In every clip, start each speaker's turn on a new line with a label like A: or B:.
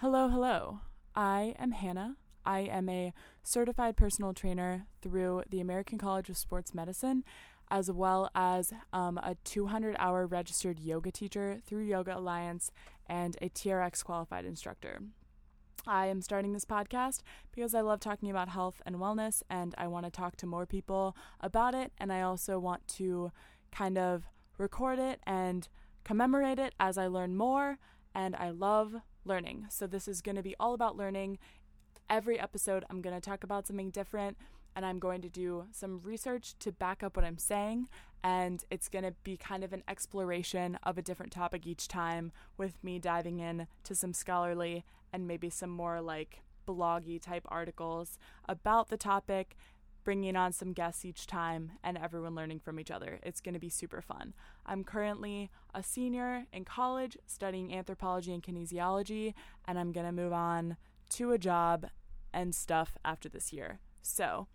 A: Hello, hello. I am Hannah. I am a certified personal trainer through the American College of Sports Medicine, as well as um, a 200 hour registered yoga teacher through Yoga Alliance and a TRX qualified instructor. I am starting this podcast because I love talking about health and wellness, and I want to talk to more people about it. And I also want to kind of record it and commemorate it as I learn more. And I love learning. So, this is going to be all about learning. Every episode, I'm going to talk about something different and I'm going to do some research to back up what I'm saying. And it's going to be kind of an exploration of a different topic each time, with me diving in to some scholarly and maybe some more like bloggy type articles about the topic, bringing on some guests each time, and everyone learning from each other. It's going to be super fun. I'm currently a senior in college studying anthropology and kinesiology, and I'm going to move on to a job and stuff after this year. So,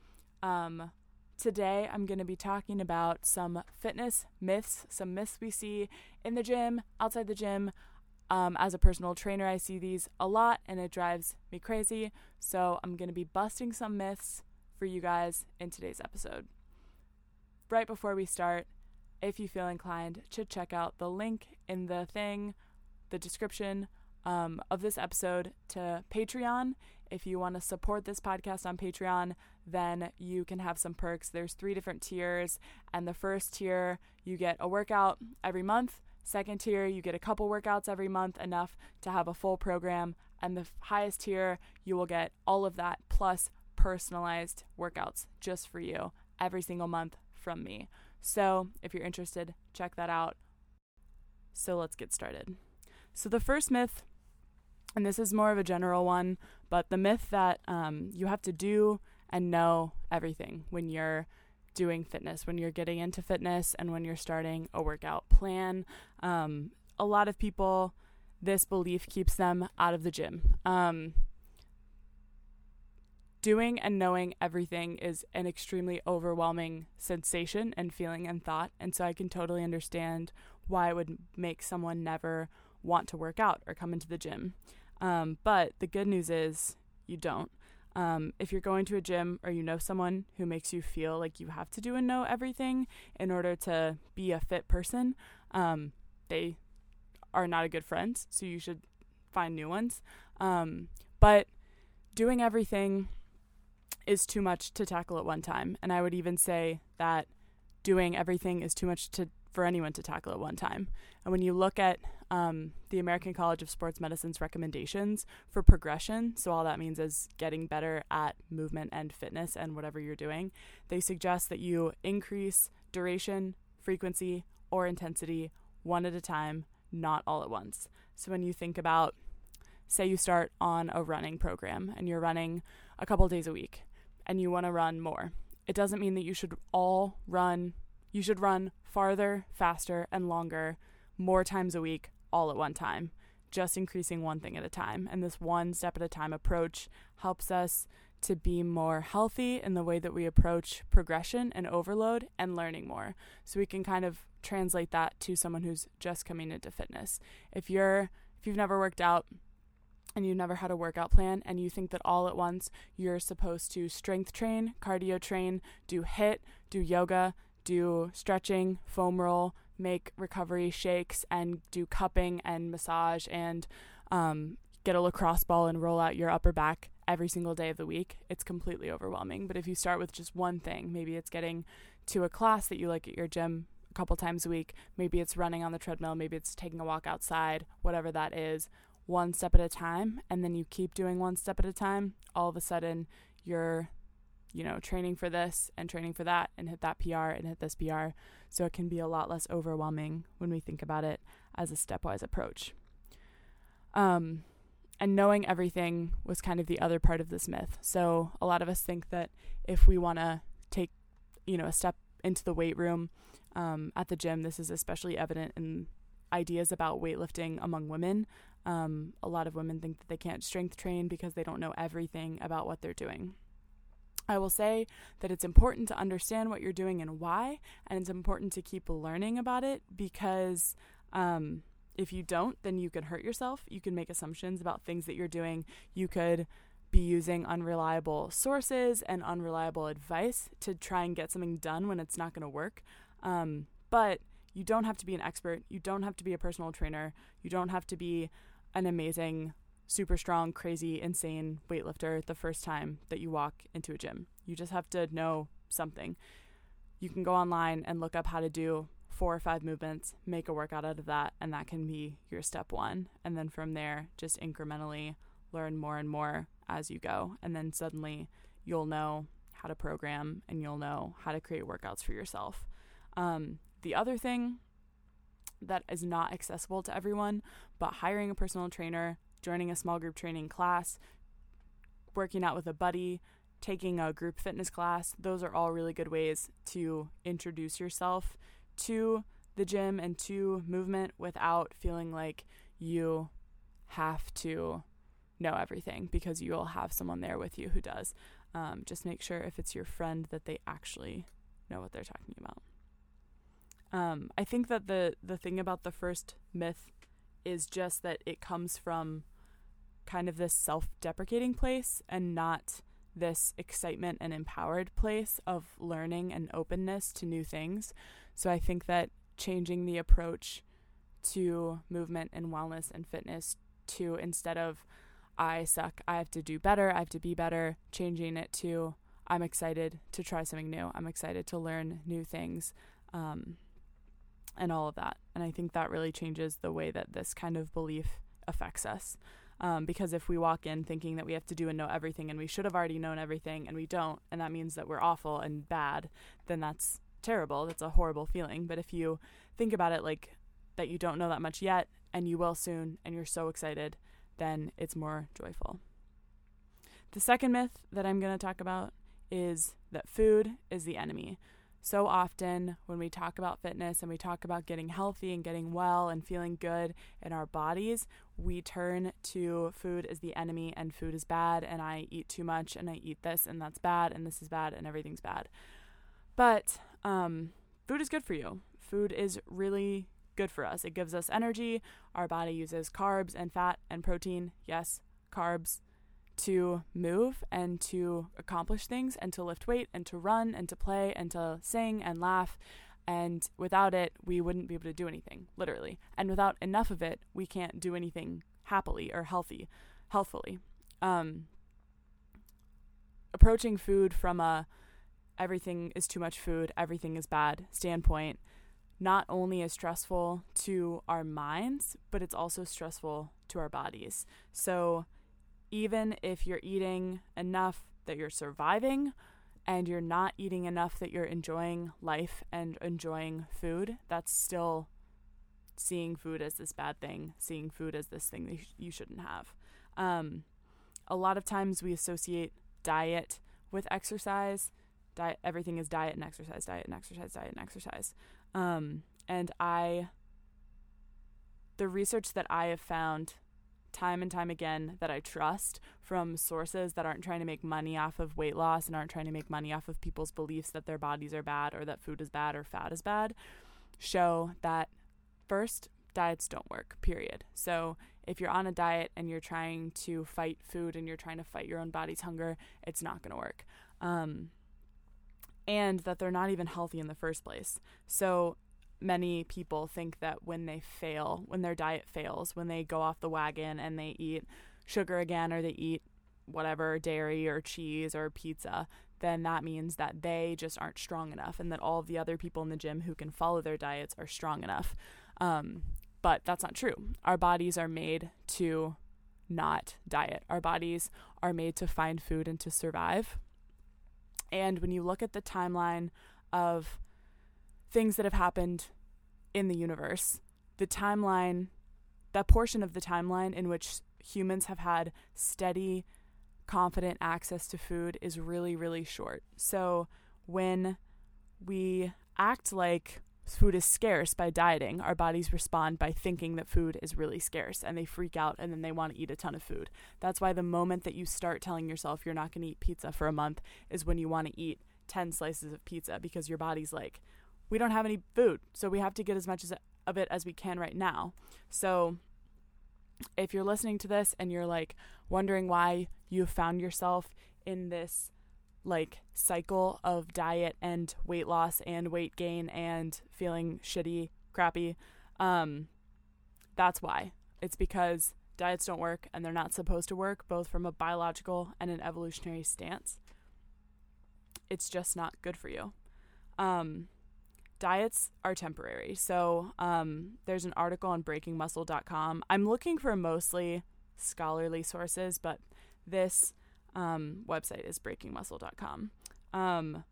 A: um, today I'm going to be talking about some fitness myths, some myths we see in the gym, outside the gym. Um, as a personal trainer, I see these a lot and it drives me crazy. So, I'm going to be busting some myths for you guys in today's episode. Right before we start, if you feel inclined to check out the link in the thing, the description um, of this episode to Patreon. If you want to support this podcast on Patreon, then you can have some perks. There's three different tiers, and the first tier, you get a workout every month. Second tier, you get a couple workouts every month, enough to have a full program. And the highest tier, you will get all of that plus personalized workouts just for you every single month from me. So if you're interested, check that out. So let's get started. So the first myth and this is more of a general one, but the myth that um, you have to do and know everything when you're doing fitness, when you're getting into fitness, and when you're starting a workout plan. Um, a lot of people, this belief keeps them out of the gym. Um, doing and knowing everything is an extremely overwhelming sensation and feeling and thought. And so I can totally understand why it would make someone never want to work out or come into the gym. Um, but the good news is you don't. Um, if you're going to a gym or you know someone who makes you feel like you have to do and know everything in order to be a fit person, um, they are not a good friend. So you should find new ones. Um, but doing everything is too much to tackle at one time. And I would even say that doing everything is too much to for anyone to tackle at one time. And when you look at um, the American College of Sports Medicine's recommendations for progression, so all that means is getting better at movement and fitness and whatever you're doing, they suggest that you increase duration, frequency, or intensity one at a time, not all at once. So when you think about, say, you start on a running program and you're running a couple days a week and you want to run more, it doesn't mean that you should all run you should run farther, faster, and longer more times a week all at one time, just increasing one thing at a time. And this one step at a time approach helps us to be more healthy in the way that we approach progression and overload and learning more. So we can kind of translate that to someone who's just coming into fitness. If you're if you've never worked out and you've never had a workout plan and you think that all at once you're supposed to strength train, cardio train, do HIIT, do yoga, do stretching, foam roll, make recovery shakes, and do cupping and massage and um, get a lacrosse ball and roll out your upper back every single day of the week, it's completely overwhelming. But if you start with just one thing, maybe it's getting to a class that you like at your gym a couple times a week, maybe it's running on the treadmill, maybe it's taking a walk outside, whatever that is, one step at a time, and then you keep doing one step at a time, all of a sudden you're you know, training for this and training for that and hit that PR and hit this PR. So it can be a lot less overwhelming when we think about it as a stepwise approach. Um, and knowing everything was kind of the other part of this myth. So a lot of us think that if we want to take, you know, a step into the weight room um, at the gym, this is especially evident in ideas about weightlifting among women. Um, a lot of women think that they can't strength train because they don't know everything about what they're doing. I will say that it's important to understand what you're doing and why, and it's important to keep learning about it because um, If you don't, then you can hurt yourself. You can make assumptions about things that you're doing. You could be using unreliable sources and unreliable advice to try and get something done when it's not going to work. Um, but you don't have to be an expert. You don't have to be a personal trainer. You don't have to be an amazing, super strong, crazy, insane weightlifter the first time that you walk into a gym. You just have to know something. You can go online and look up how to do four or five movements, make a workout out of that, and that can be your step one. And then from there, just incrementally learn more and more as you go. And then suddenly you'll know how to program and you'll know how to create workouts for yourself. Um, the other thing that is not accessible to everyone, but hiring a personal trainer, joining a small group training class, working out with a buddy, taking a group fitness class, those are all really good ways to introduce yourself to the gym and to movement without feeling like you have to know everything because you'll have someone there with you who does. Um, just make sure if it's your friend that they actually know what they're talking about. Um, I think that the the thing about the first myth is just that it comes from kind of this self-deprecating place and not this excitement and empowered place of learning and openness to new things. So I think that changing the approach to movement and wellness and fitness to instead of I suck, I have to do better, I have to be better, changing it to I'm excited to try something new. I'm excited to learn new things. Um, and all of that. And I think that really changes the way that this kind of belief affects us. Um, because if we walk in thinking that we have to do and know everything and we should have already known everything and we don't, and that means that we're awful and bad, then that's terrible. That's a horrible feeling. But if you think about it like that you don't know that much yet and you will soon and you're so excited, then it's more joyful. The second myth that I'm going to talk about is that food is the enemy so often when we talk about fitness and we talk about getting healthy and getting well and feeling good in our bodies, we turn to food as the enemy and food is bad and I eat too much and I eat this and that's bad and this is bad and everything's bad. But um, food is good for you. Food is really good for us. It gives us energy. Our body uses carbs and fat and protein. Yes, carbs to move and to accomplish things and to lift weight and to run and to play and to sing and laugh. And without it, we wouldn't be able to do anything, literally. And without enough of it, we can't do anything happily or healthy, healthfully. Um, approaching food from a everything is too much food, everything is bad standpoint not only is stressful to our minds, but it's also stressful to our bodies. So even if you're eating enough that you're surviving and you're not eating enough that you're enjoying life and enjoying food, that's still seeing food as this bad thing, seeing food as this thing that you shouldn't have. Um, a lot of times we associate diet with exercise. Diet, everything is diet and exercise, diet and exercise, diet and exercise. Um, and I, the research that I have found time and time again that I trust from sources that aren't trying to make money off of weight loss and aren't trying to make money off of people's beliefs that their bodies are bad or that food is bad or fat is bad show that first diets don't work period. So if you're on a diet and you're trying to fight food and you're trying to fight your own body's hunger it's not going to work. Um, and that they're not even healthy in the first place. So many people think that when they fail, when their diet fails, when they go off the wagon and they eat sugar again or they eat whatever dairy or cheese or pizza, then that means that they just aren't strong enough and that all the other people in the gym who can follow their diets are strong enough. Um, but that's not true. Our bodies are made to not diet, our bodies are made to find food and to survive. And when you look at the timeline of things that have happened in the universe, the timeline, that portion of the timeline in which humans have had steady, confident access to food is really, really short. So when we act like food is scarce by dieting, our bodies respond by thinking that food is really scarce and they freak out and then they want to eat a ton of food. That's why the moment that you start telling yourself you're not going to eat pizza for a month is when you want to eat 10 slices of pizza because your body's like, we don't have any food, so we have to get as much as of it as we can right now. So if you're listening to this and you're like wondering why you found yourself in this like cycle of diet and weight loss and weight gain and feeling shitty, crappy, um, that's why. It's because diets don't work and they're not supposed to work, both from a biological and an evolutionary stance. It's just not good for you. Um, diets are temporary. So um, there's an article on breakingmuscle.com. I'm looking for mostly scholarly sources, but this um, website is breakingmuscle.com. Um,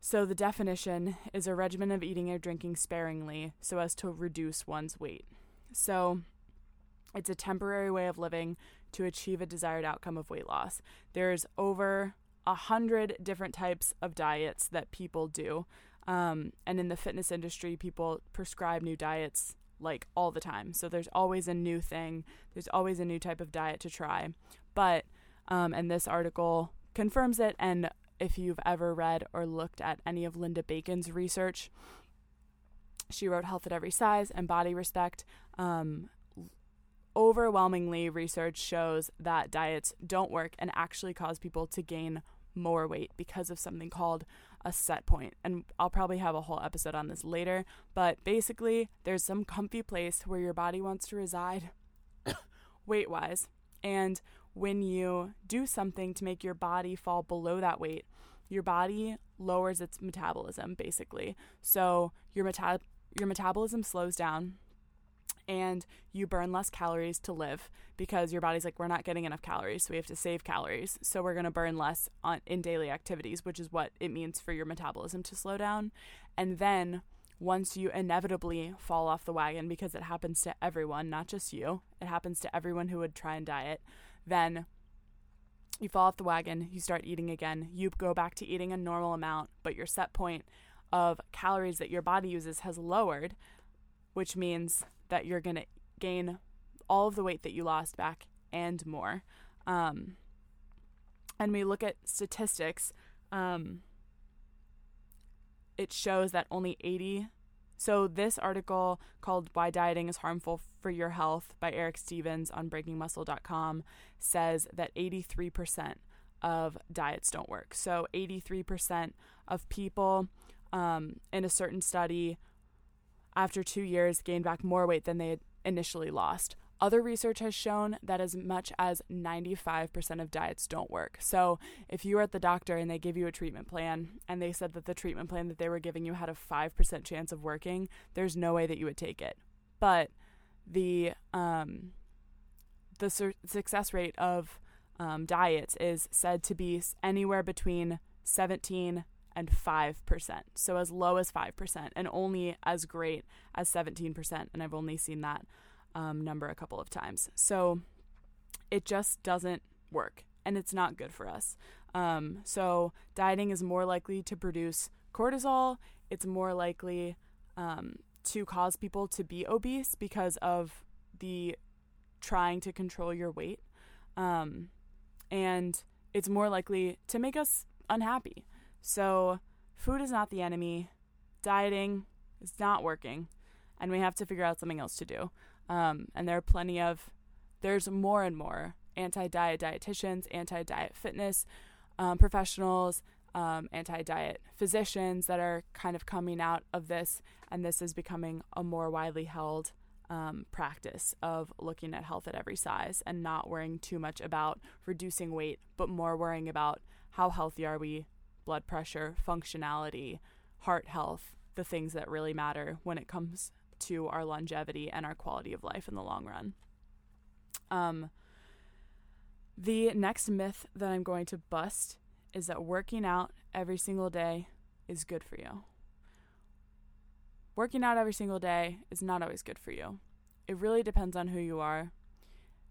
A: so the definition is a regimen of eating or drinking sparingly so as to reduce one's weight. So it's a temporary way of living to achieve a desired outcome of weight loss. There's over a hundred different types of diets that people do. Um, and in the fitness industry, people prescribe new diets like all the time. So there's always a new thing, there's always a new type of diet to try. But, um, and this article confirms it. And if you've ever read or looked at any of Linda Bacon's research, she wrote Health at Every Size and Body Respect. Um, overwhelmingly, research shows that diets don't work and actually cause people to gain more weight because of something called a set point. And I'll probably have a whole episode on this later, but basically, there's some comfy place where your body wants to reside weight wise. And when you do something to make your body fall below that weight, your body lowers its metabolism basically. So your meta- your metabolism slows down and you burn less calories to live because your body's like we're not getting enough calories so we have to save calories. So we're going to burn less on in daily activities which is what it means for your metabolism to slow down. And then once you inevitably fall off the wagon because it happens to everyone not just you it happens to everyone who would try and diet then you fall off the wagon you start eating again you go back to eating a normal amount but your set point of calories that your body uses has lowered which means that you're going to gain all of the weight that you lost back and more. Um, and we look at statistics, um, it shows that only 80. So, this article called Why Dieting is Harmful for Your Health by Eric Stevens on breakingmuscle.com says that 83% of diets don't work. So, 83% of people um, in a certain study after two years gained back more weight than they had initially lost. Other research has shown that as much as 95% of diets don't work. So, if you were at the doctor and they give you a treatment plan and they said that the treatment plan that they were giving you had a 5% chance of working, there's no way that you would take it. But the um, the su- success rate of um, diets is said to be anywhere between 17 and 5%. So as low as 5% and only as great as 17%. And I've only seen that um, number a couple of times. So it just doesn't work and it's not good for us. Um, so dieting is more likely to produce cortisol. It's more likely um, to cause people to be obese because of the trying to control your weight. Um, and it's more likely to make us unhappy. So, food is not the enemy. Dieting is not working, and we have to figure out something else to do. Um, and there are plenty of, there's more and more anti diet dietitians, anti diet fitness um, professionals, um, anti diet physicians that are kind of coming out of this, and this is becoming a more widely held um, practice of looking at health at every size and not worrying too much about reducing weight, but more worrying about how healthy are we blood pressure, functionality, heart health, the things that really matter when it comes to our longevity and our quality of life in the long run. Um, the next myth that I'm going to bust is that working out every single day is good for you. Working out every single day is not always good for you. It really depends on who you are.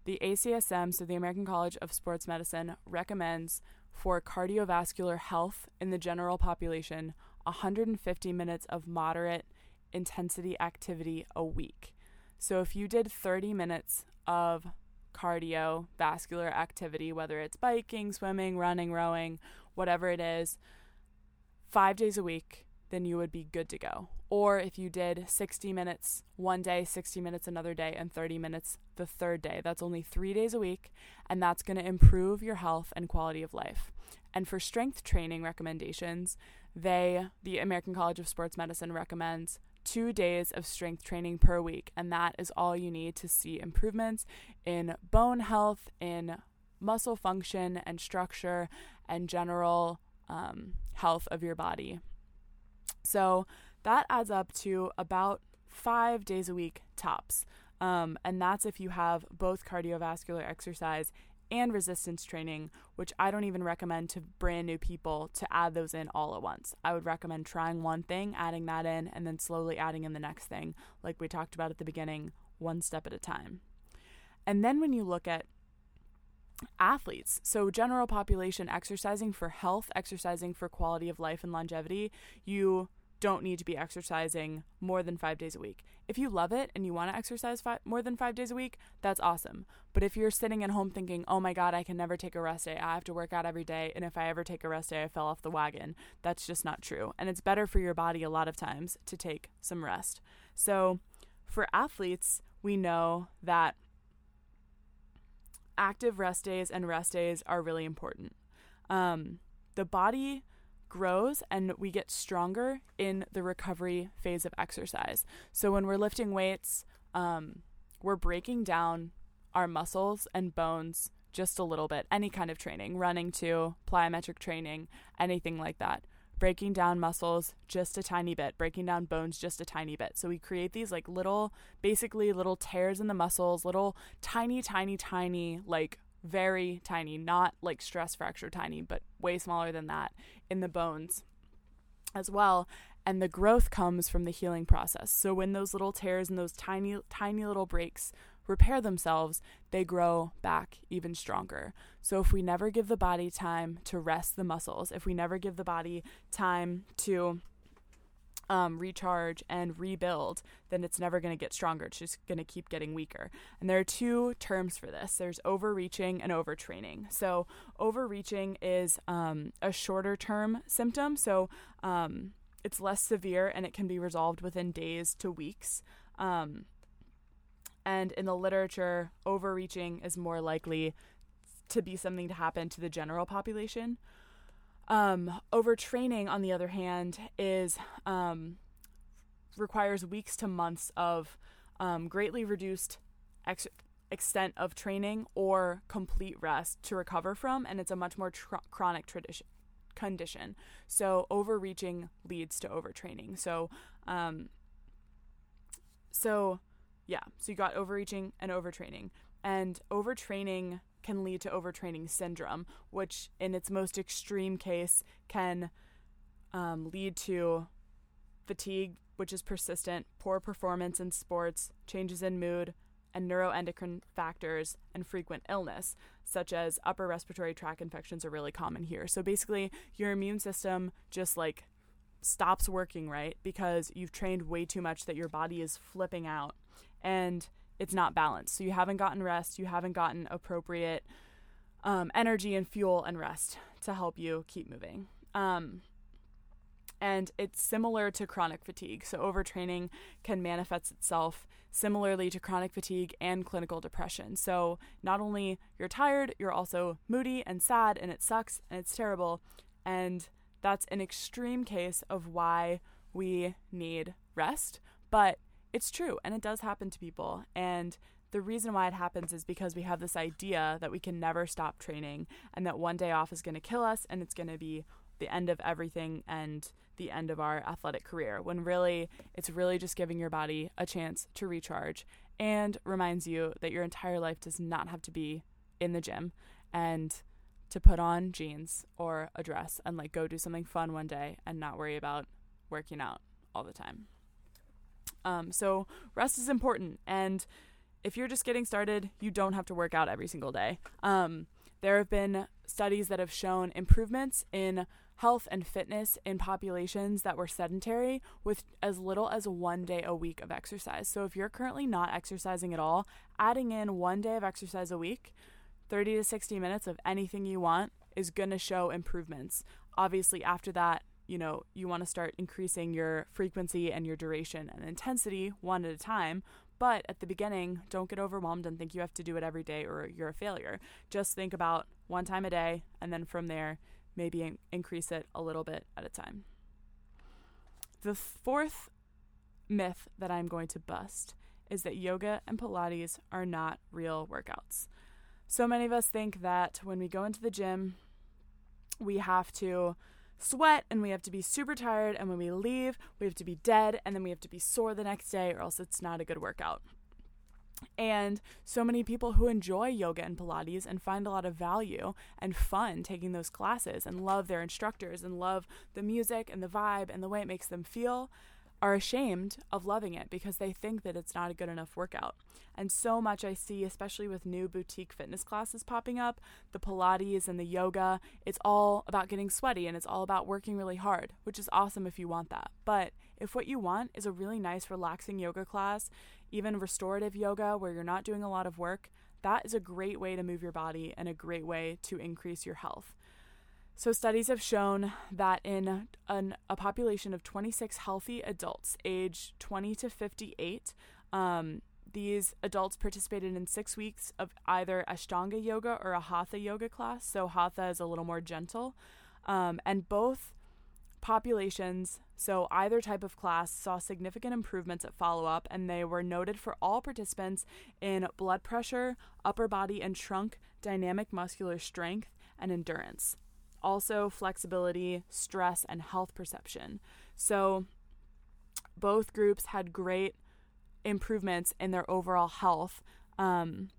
A: The ACSM, so the American College of Sports Medicine, recommends for cardiovascular health in the general population 150 minutes of moderate intensity activity a week. So if you did 30 minutes of cardiovascular activity, whether it's biking, swimming, running, rowing, whatever it is, five days a week, then you would be good to go. Or if you did 60 minutes one day, 60 minutes another day, and 30 minutes the third day. That's only three days a week, and that's going to improve your health and quality of life. And for strength training recommendations, they, the American College of Sports Medicine, recommends two days of strength training per week, and that is all you need to see improvements in bone health, in muscle function and structure, and general um, health of your body. So that adds up to about five days a week tops. Um, and that's if you have both cardiovascular exercise and resistance training, which I don't even recommend to brand new people to add those in all at once. I would recommend trying one thing, adding that in, and then slowly adding in the next thing, like we talked about at the beginning, one step at a time. And then when you look at athletes, so general population exercising for health, exercising for quality of life and longevity, you don't need to be exercising more than five days a week. If you love it and you want to exercise more than five days a week, that's awesome. But if you're sitting at home thinking, oh my God, I can never take a rest day, I have to work out every day, and if I ever take a rest day, I fell off the wagon, that's just not true. And it's better for your body a lot of times to take some rest. So for athletes, we know that active rest days and rest days are really important. Um, the body grows and we get stronger in the recovery phase of exercise. So when we're lifting weights, um, we're breaking down our muscles and bones just a little bit. Any kind of training, running too, plyometric training, anything like that. Breaking down muscles just a tiny bit, breaking down bones just a tiny bit. So we create these like little, basically little tears in the muscles, little tiny, tiny, tiny, like very tiny, not like stress fracture tiny, but way smaller than that in the bones as well. And the growth comes from the healing process. So when those little tears and those tiny, tiny little breaks repair themselves, they grow back even stronger. So if we never give the body time to rest the muscles, if we never give the body time to um, recharge and rebuild, then it's never going to get stronger. It's just going to keep getting weaker. And there are two terms for this there's overreaching and overtraining. So, overreaching is um, a shorter term symptom. So, um, it's less severe and it can be resolved within days to weeks. Um, and in the literature, overreaching is more likely to be something to happen to the general population. Um, overtraining, on the other hand, is um, requires weeks to months of um, greatly reduced ex- extent of training or complete rest to recover from, and it's a much more tr- chronic tradition condition. So overreaching leads to overtraining. So, um, so yeah, so you got overreaching and overtraining, and overtraining can lead to overtraining syndrome, which in its most extreme case can um, lead to fatigue, which is persistent, poor performance in sports, changes in mood, and neuroendocrine factors and frequent illness, such as upper respiratory tract infections, are really common here. So basically, your immune system just like stops working right because you've trained way too much that your body is flipping out. And it's not balanced. So you haven't gotten rest, you haven't gotten appropriate um, energy and fuel and rest to help you keep moving. Um, and it's similar to chronic fatigue. So overtraining can manifest itself similarly to chronic fatigue and clinical depression. So not only you're tired, you're also moody and sad and it sucks and it's terrible. And that's an extreme case of why we need rest. But it's true and it does happen to people. And the reason why it happens is because we have this idea that we can never stop training and that one day off is going to kill us and it's going to be the end of everything and the end of our athletic career when really it's really just giving your body a chance to recharge and reminds you that your entire life does not have to be in the gym and to put on jeans or a dress and like go do something fun one day and not worry about working out all the time. Um, so rest is important, and if you're just getting started, you don't have to work out every single day. Um, there have been studies that have shown improvements in health and fitness in populations that were sedentary with as little as one day a week of exercise. So if you're currently not exercising at all, adding in one day of exercise a week, 30 to 60 minutes of anything you want is going to show improvements. Obviously, after that, you know, you want to start increasing your frequency and your duration and intensity one at a time. But at the beginning, don't get overwhelmed and think you have to do it every day or you're a failure. Just think about one time a day, and then from there, maybe in- increase it a little bit at a time. The fourth myth that I'm going to bust is that yoga and Pilates are not real workouts. So many of us think that when we go into the gym, we have to sweat and we have to be super tired, and when we leave, we have to be dead, and then we have to be sore the next day, or else it's not a good workout. And so many people who enjoy yoga and Pilates and find a lot of value and fun taking those classes and love their instructors and love the music and the vibe and the way it makes them feel are ashamed of loving it because they think that it's not a good enough workout. And so much I see, especially with new boutique fitness classes popping up, the Pilates and the yoga, it's all about getting sweaty and it's all about working really hard, which is awesome if you want that. But if what you want is a really nice, relaxing yoga class, even restorative yoga where you're not doing a lot of work, that is a great way to move your body and a great way to increase your health. So, studies have shown that in an, a population of 26 healthy adults, age 20 to 58, um, these adults participated in six weeks of either Ashtanga yoga or a Hatha yoga class. So, Hatha is a little more gentle. Um, and both populations, so either type of class, saw significant improvements at follow up, and they were noted for all participants in blood pressure, upper body and trunk, dynamic muscular strength, and endurance also flexibility, stress, and health perception. So both groups had great improvements in their overall health. Um,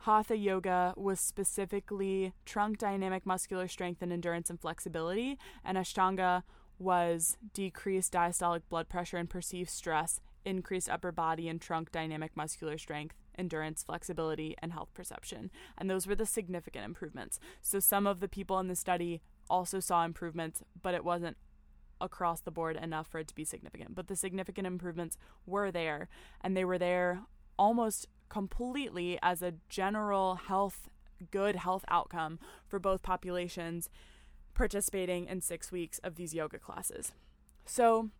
A: Hatha yoga was specifically trunk dynamic muscular strength and endurance and flexibility, and Ashtanga was decreased diastolic blood pressure and perceived stress, increased upper body and trunk dynamic muscular strength, endurance, flexibility, and health perception. And those were the significant improvements. So some of the people in the study also saw improvements, but it wasn't across the board enough for it to be significant. But the significant improvements were there, and they were there almost completely as a general health, good health outcome for both populations participating in six weeks of these yoga classes. So,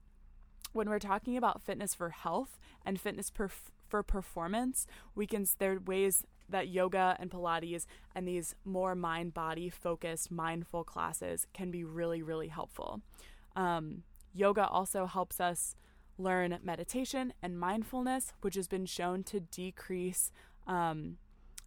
A: when we're talking about fitness for health and fitness perf- for performance, we can there are ways that yoga and Pilates and these more mind body focused mindful classes can be really really helpful. Um, yoga also helps us learn meditation and mindfulness, which has been shown to decrease um,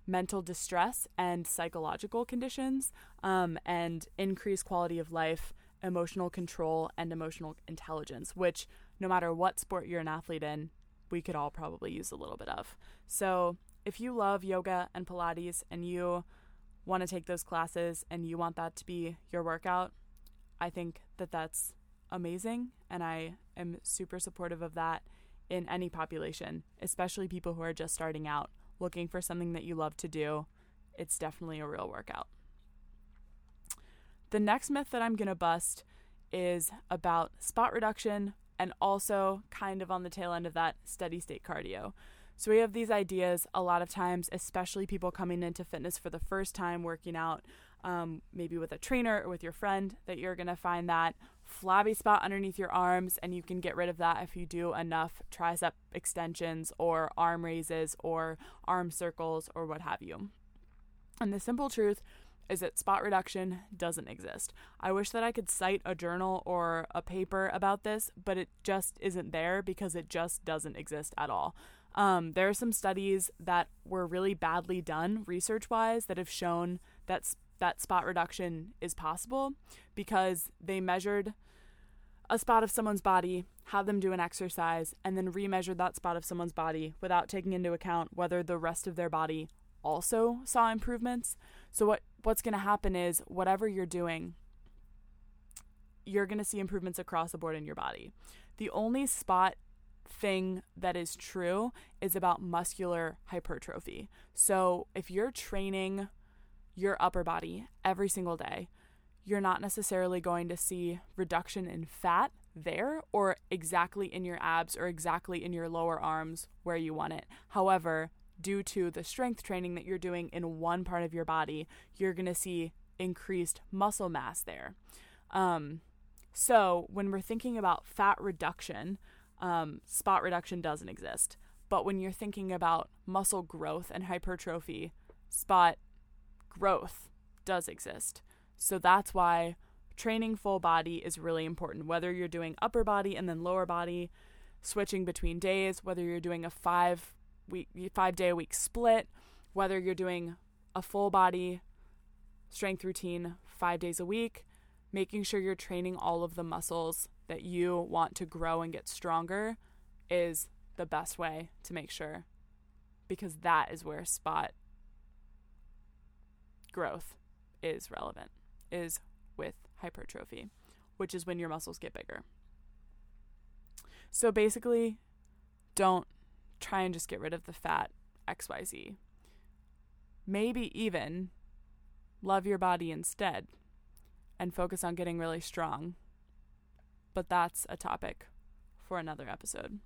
A: mental distress and psychological conditions um, and increase quality of life, emotional control, and emotional intelligence, which no matter what sport you're an athlete in, we could all probably use a little bit of. So, if you love yoga and Pilates and you want to take those classes and you want that to be your workout, I think that that's amazing. And I am super supportive of that in any population, especially people who are just starting out looking for something that you love to do. It's definitely a real workout. The next myth that I'm going to bust is about spot reduction and also kind of on the tail end of that steady state cardio. So we have these ideas a lot of times, especially people coming into fitness for the first time working out, um, maybe with a trainer or with your friend, that you're to find that flabby spot underneath your arms, and you can get rid of that if you do enough tricep extensions or arm raises or arm circles or what have you. And the simple truth is that spot reduction doesn't exist. I wish that I could cite a journal or a paper about this, but it just isn't there because it just doesn't exist at all. Um, there are some studies that were really badly done research wise that have shown that that spot reduction is possible because they measured a spot of someone's body, had them do an exercise, and then remeasured that spot of someone's body without taking into account whether the rest of their body also saw improvements. So what what's going to happen is whatever you're doing, you're going to see improvements across the board in your body. The only spot thing that is true is about muscular hypertrophy. So if you're training your upper body every single day, you're not necessarily going to see reduction in fat there or exactly in your abs or exactly in your lower arms where you want it. However, due to the strength training that you're doing in one part of your body, you're going to see increased muscle mass there. Um, So, when we're thinking about fat reduction, um, spot reduction doesn't exist. But when you're thinking about muscle growth and hypertrophy, spot growth does exist. So that's why training full body is really important. Whether you're doing upper body and then lower body, switching between days, whether you're doing a five week, five day a week split, whether you're doing a full body strength routine five days a week, making sure you're training all of the muscles that you want to grow and get stronger is the best way to make sure because that is where spot growth is relevant is with hypertrophy which is when your muscles get bigger. So basically don't try and just get rid of the fat xyz maybe even love your body instead and focus on getting really strong but that's a topic for another episode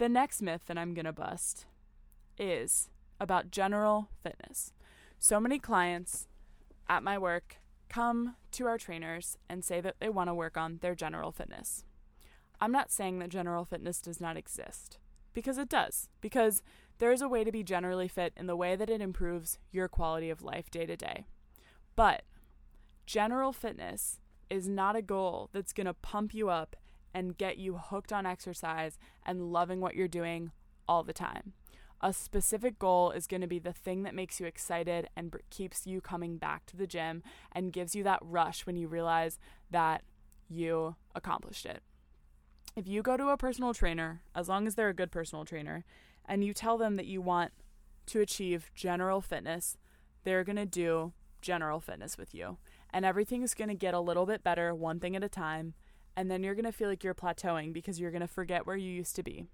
A: the next myth that I'm going to bust is about general fitness. So many clients at my work come to our trainers and say that they want to work on their general fitness. I'm not saying that general fitness does not exist, because it does, because there is a way to be generally fit in the way that it improves your quality of life day to day. But general fitness is not a goal that's going to pump you up and get you hooked on exercise and loving what you're doing all the time. A specific goal is going to be the thing that makes you excited and keeps you coming back to the gym and gives you that rush when you realize that you accomplished it. If you go to a personal trainer, as long as they're a good personal trainer, and you tell them that you want to achieve general fitness, they're going to do general fitness with you. And everything is going to get a little bit better one thing at a time and then you're going to feel like you're plateauing because you're going to forget where you used to be.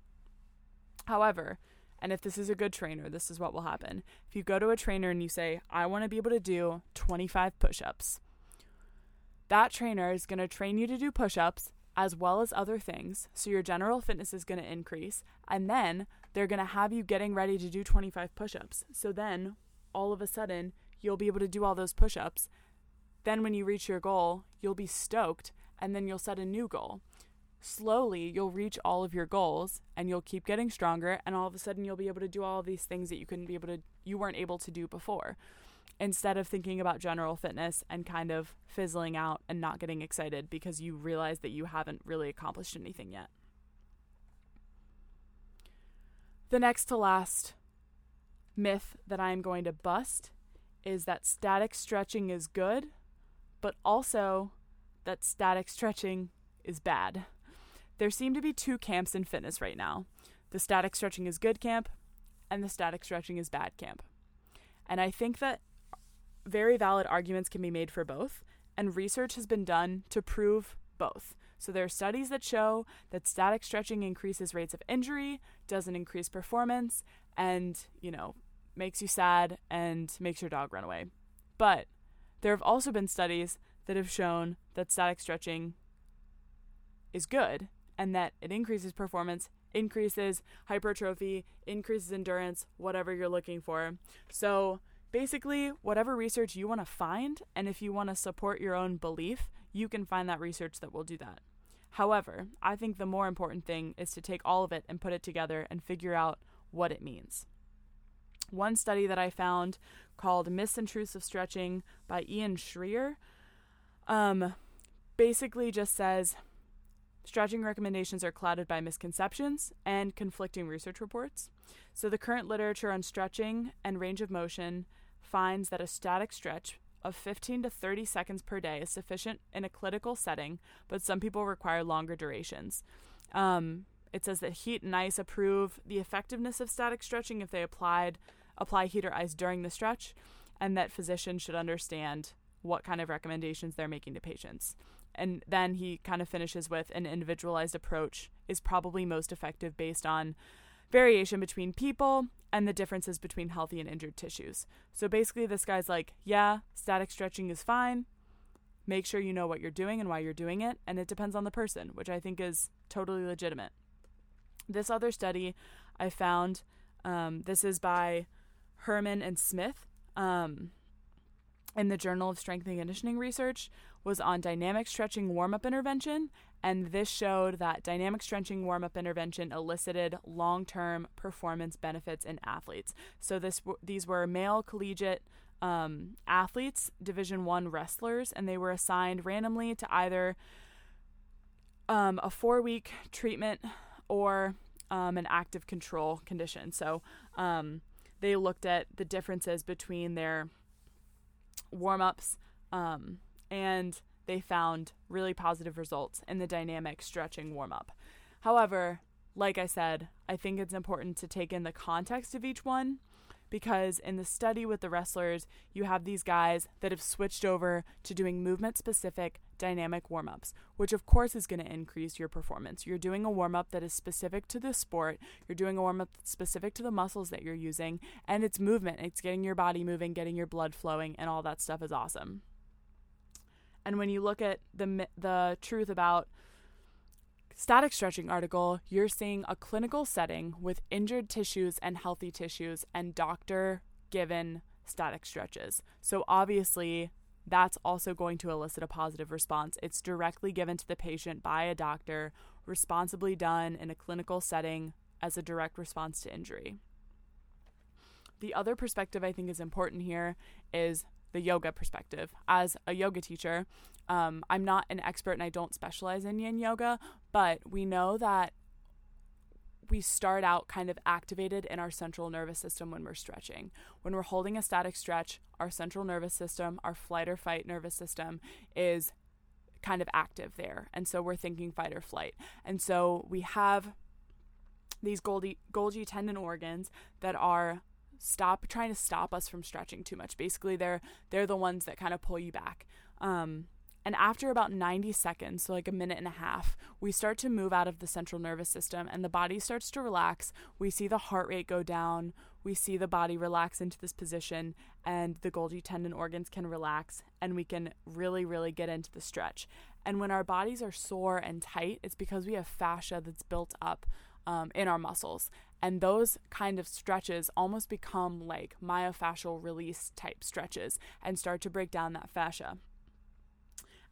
A: However, and if this is a good trainer, this is what will happen. If you go to a trainer and you say, I want to be able to do 25 push ups, that trainer is going to train you to do push ups as well as other things. So your general fitness is going to increase. And then they're going to have you getting ready to do 25 push ups. So then all of a sudden, you'll be able to do all those push ups. Then when you reach your goal, you'll be stoked and then you'll set a new goal. Slowly, you'll reach all of your goals and you'll keep getting stronger and all of a sudden you'll be able to do all of these things that you couldn't be able to you weren't able to do before. Instead of thinking about general fitness and kind of fizzling out and not getting excited because you realize that you haven't really accomplished anything yet. The next to last myth that I am going to bust is that static stretching is good, but also that static stretching is bad. There seem to be two camps in fitness right now the static stretching is good camp, and the static stretching is bad camp. And I think that very valid arguments can be made for both, and research has been done to prove both. So there are studies that show that static stretching increases rates of injury, doesn't increase performance, and, you know, makes you sad and makes your dog run away. But there have also been studies that have shown that static stretching is good and that it increases performance, increases hypertrophy, increases endurance, whatever you're looking for. So, basically, whatever research you want to find, and if you want to support your own belief, you can find that research that will do that. However, I think the more important thing is to take all of it and put it together and figure out what it means. One study that I found called Misintrusive Stretching by Ian Shrier um, basically just says stretching recommendations are clouded by misconceptions and conflicting research reports. So, the current literature on stretching and range of motion finds that a static stretch of 15 to 30 seconds per day is sufficient in a clinical setting, but some people require longer durations. Um, it says that heat and ice approve the effectiveness of static stretching if they applied apply heat or ice during the stretch, and that physicians should understand what kind of recommendations they're making to patients. And then he kind of finishes with an individualized approach is probably most effective based on variation between people and the differences between healthy and injured tissues. So basically, this guy's like, yeah, static stretching is fine. Make sure you know what you're doing and why you're doing it, and it depends on the person, which I think is totally legitimate. This other study I found, um, this is by Herman and Smith. Um, in the Journal of Strength and Conditioning Research was on dynamic stretching warm up intervention, and this showed that dynamic stretching warm up intervention elicited long term performance benefits in athletes. So this these were male collegiate um, athletes, Division One wrestlers, and they were assigned randomly to either um, a four week treatment or um, an active control condition. So um, they looked at the differences between their warm ups, um, and they found really positive results in the dynamic stretching warm up. However, like I said, I think it's important to take in the context of each one because in the study with the wrestlers, you have these guys that have switched over to doing movement specific dynamic warm ups, which of course is going to increase your performance. You're doing a warm up that is specific to the sport, you're doing a warm up specific to the muscles that you're using, and it's movement. It's getting your body moving, getting your blood flowing, and all that stuff is awesome. And when you look at the the truth about static stretching article, you're seeing a clinical setting with injured tissues and healthy tissues and doctor given static stretches. So obviously, that's also going to elicit a positive response. It's directly given to the patient by a doctor, responsibly done in a clinical setting as a direct response to injury. The other perspective I think is important here is the yoga perspective. As a yoga teacher, um, I'm not an expert and I don't specialize in yin yoga, but we know that we start out kind of activated in our central nervous system when we're stretching. When we're holding a static stretch, our central nervous system, our flight or fight nervous system is kind of active there. And so we're thinking fight or flight. And so we have these Golgi, Golgi tendon organs that are stop trying to stop us from stretching too much. Basically, they're they're the ones that kind of pull you back. Um, and after about 90 seconds, so like a minute and a half, we start to move out of the central nervous system and the body starts to relax. We see the heart rate go down. We see the body relax into this position and the Golgi tendon organs can relax and we can really, really get into the stretch. And when our bodies are sore and tight, it's because we have fascia that's built up um, in our muscles. And those kind of stretches almost become like myofascial release type stretches and start to break down that fascia.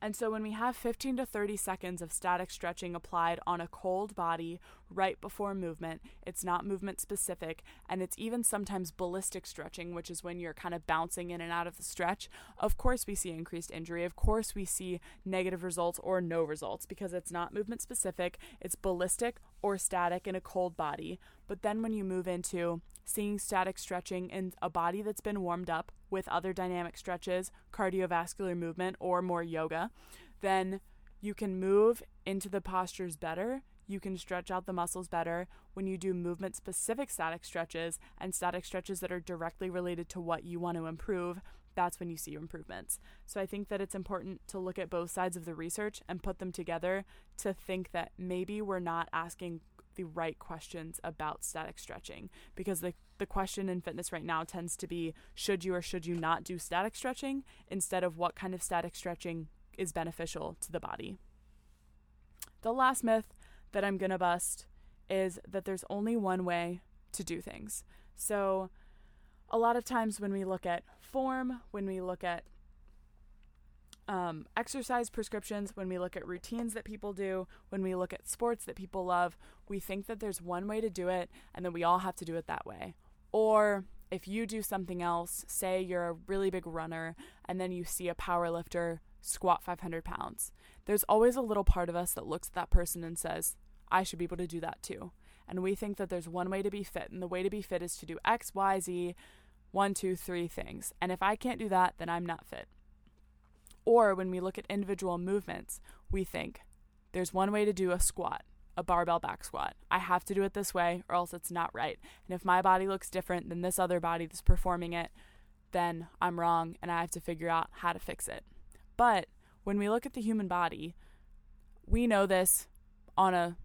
A: And so when we have 15 to 30 seconds of static stretching applied on a cold body right before movement, it's not movement specific, and it's even sometimes ballistic stretching, which is when you're kind of bouncing in and out of the stretch. Of course, we see increased injury. Of course, we see negative results or no results because it's not movement specific, it's ballistic or static in a cold body. But then when you move into seeing static stretching in a body that's been warmed up with other dynamic stretches, cardiovascular movement, or more yoga, then you can move into the postures better. You can stretch out the muscles better when you do movement specific static stretches and static stretches that are directly related to what you want to improve. That's when you see improvements. So I think that it's important to look at both sides of the research and put them together to think that maybe we're not asking the right questions about static stretching because the, the question in fitness right now tends to be should you or should you not do static stretching instead of what kind of static stretching is beneficial to the body. The last myth that I'm going to bust is that there's only one way to do things. So, a lot of times when we look at form, when we look at um, exercise prescriptions, when we look at routines that people do, when we look at sports that people love, we think that there's one way to do it and that we all have to do it that way. Or if you do something else, say you're a really big runner and then you see a power lifter squat 500 pounds, there's always a little part of us that looks at that person and says, I should be able to do that too. And we think that there's one way to be fit, and the way to be fit is to do X, Y, Z, one, two, three things. And if I can't do that, then I'm not fit. Or when we look at individual movements, we think there's one way to do a squat, a barbell back squat. I have to do it this way or else it's not right. And if my body looks different than this other body that's performing it, then I'm wrong and I have to figure out how to fix it. But when we look at the human body, we know this on a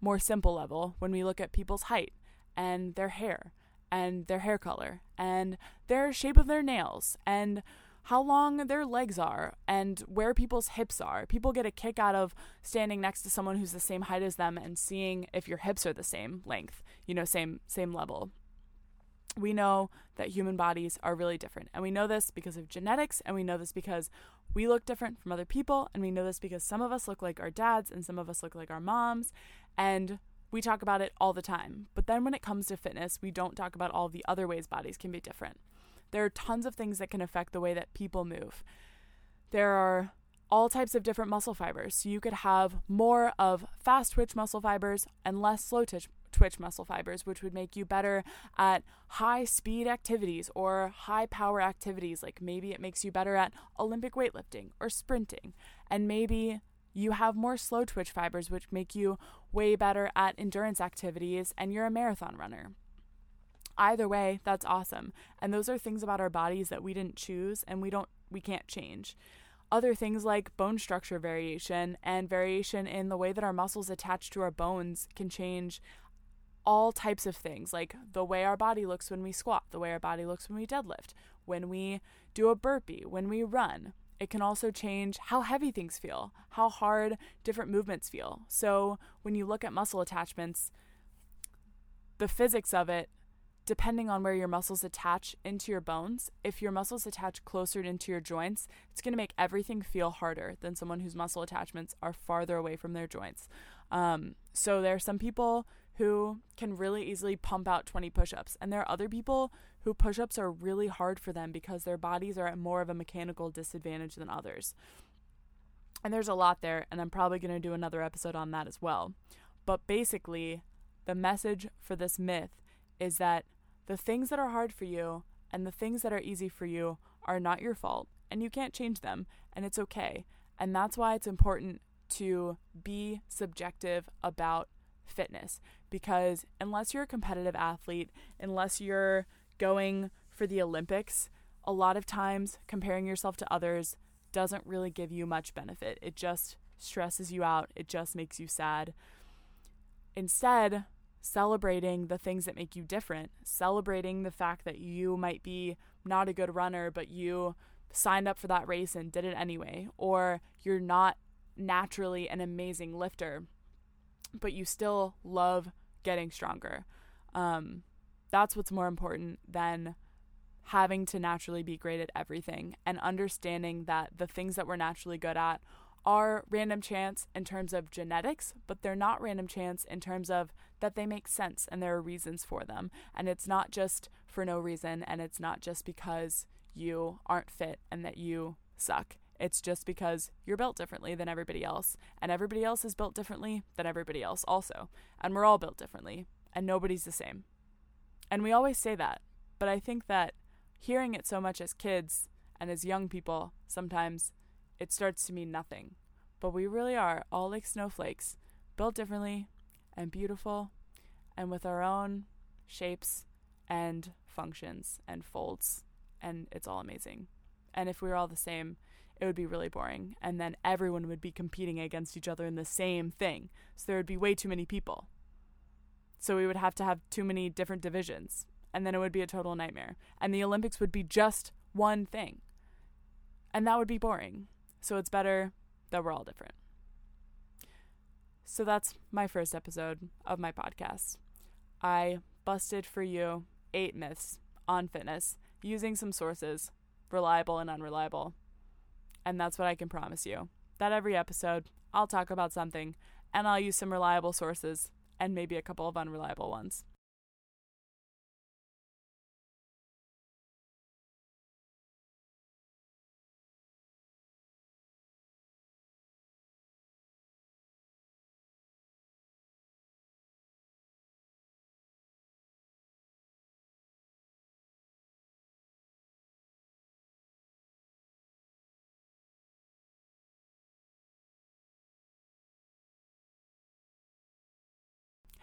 A: more simple level when we look at people's height and their hair and their hair color and their shape of their nails and how long their legs are and where people's hips are. People get a kick out of standing next to someone who's the same height as them and seeing if your hips are the same length, you know, same same level. we know that human bodies are really different. And we know this because of genetics, and we know this because we look different from other people, and we know this because some of us look like our dads and some of us look like our moms. And we talk about it all the time. But then when it comes to fitness, we don't talk about all the other ways bodies can be different. There are tons of things that can affect the way that people move. There are all types of different muscle fibers. So you could have more of fast twitch muscle fibers and less slow twitch, twitch muscle fibers, which would make you better at high speed activities or high power activities. Like maybe it makes you better at Olympic weightlifting or sprinting. And maybe you have more slow twitch fibers, which make you way better at endurance activities, and you're a marathon runner. Either way, that's awesome. And those are things about our bodies that we didn't choose and we don't we can't change. Other things like bone structure variation and variation in the way that our muscles attach to our bones can change all types of things, like the way our body looks when we squat, the way our body looks when we deadlift, when we do a burpee, when we run. It can also change how heavy things feel, how hard different movements feel. So, when you look at muscle attachments, the physics of it depending on where your muscles attach into your bones, if your muscles attach closer into your joints, it's going to make everything feel harder than someone whose muscle attachments are farther away from their joints. Um, so there are some people who can really easily pump out 20 push ups, and there are other people who push ups are really hard for them because their bodies are at more of a mechanical disadvantage than others. And there's a lot there, and I'm probably going to do another episode on that as well. But basically, the message for this myth is that the things that are hard for you and the things that are easy for you are not your fault, and you can't change them, and it's okay. And that's why it's important to be subjective about fitness because unless you're a competitive athlete, unless you're going for the Olympics, a lot of times comparing yourself to others doesn't really give you much benefit. It just stresses you out, it just makes you sad. Instead, celebrating the things that make you different, celebrating the fact that you might be not a good runner, but you signed up for that race and did it anyway, or you're not naturally an amazing lifter, but you still love getting stronger. Um, that's what's more important than having to naturally be great at everything and understanding that the things that we're naturally good at are random chance in terms of genetics, but they're not random chance in terms of that they make sense and there are reasons for them. And it's not just for no reason and it's not just because you aren't fit and that you suck. It's just because you're built differently than everybody else, and everybody else is built differently than everybody else, also. And we're all built differently, and nobody's the same. And we always say that, but I think that hearing it so much as kids and as young people, sometimes it starts to mean nothing. But we really are all like snowflakes, built differently and beautiful, and with our own shapes and functions and folds, and it's all amazing. And if we were all the same, it would be really boring, and then everyone would be competing against each other in the same thing. So there would be way too many people. So we would have to have too many different divisions, and then it would be a total nightmare. And the Olympics would be just one thing. And that would be boring. So it's better that we're all different. So that's my first episode of my podcast. I busted for you eight myths on fitness using some sources, reliable and unreliable. And that's what I can promise you that every episode I'll talk about something and I'll use some reliable sources and maybe a couple of unreliable ones.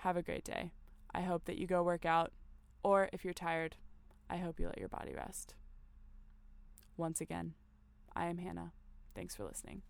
A: Have a great day. I hope that you go work out, or if you're tired, I hope you let your body rest. Once again, I am Hannah. Thanks for listening.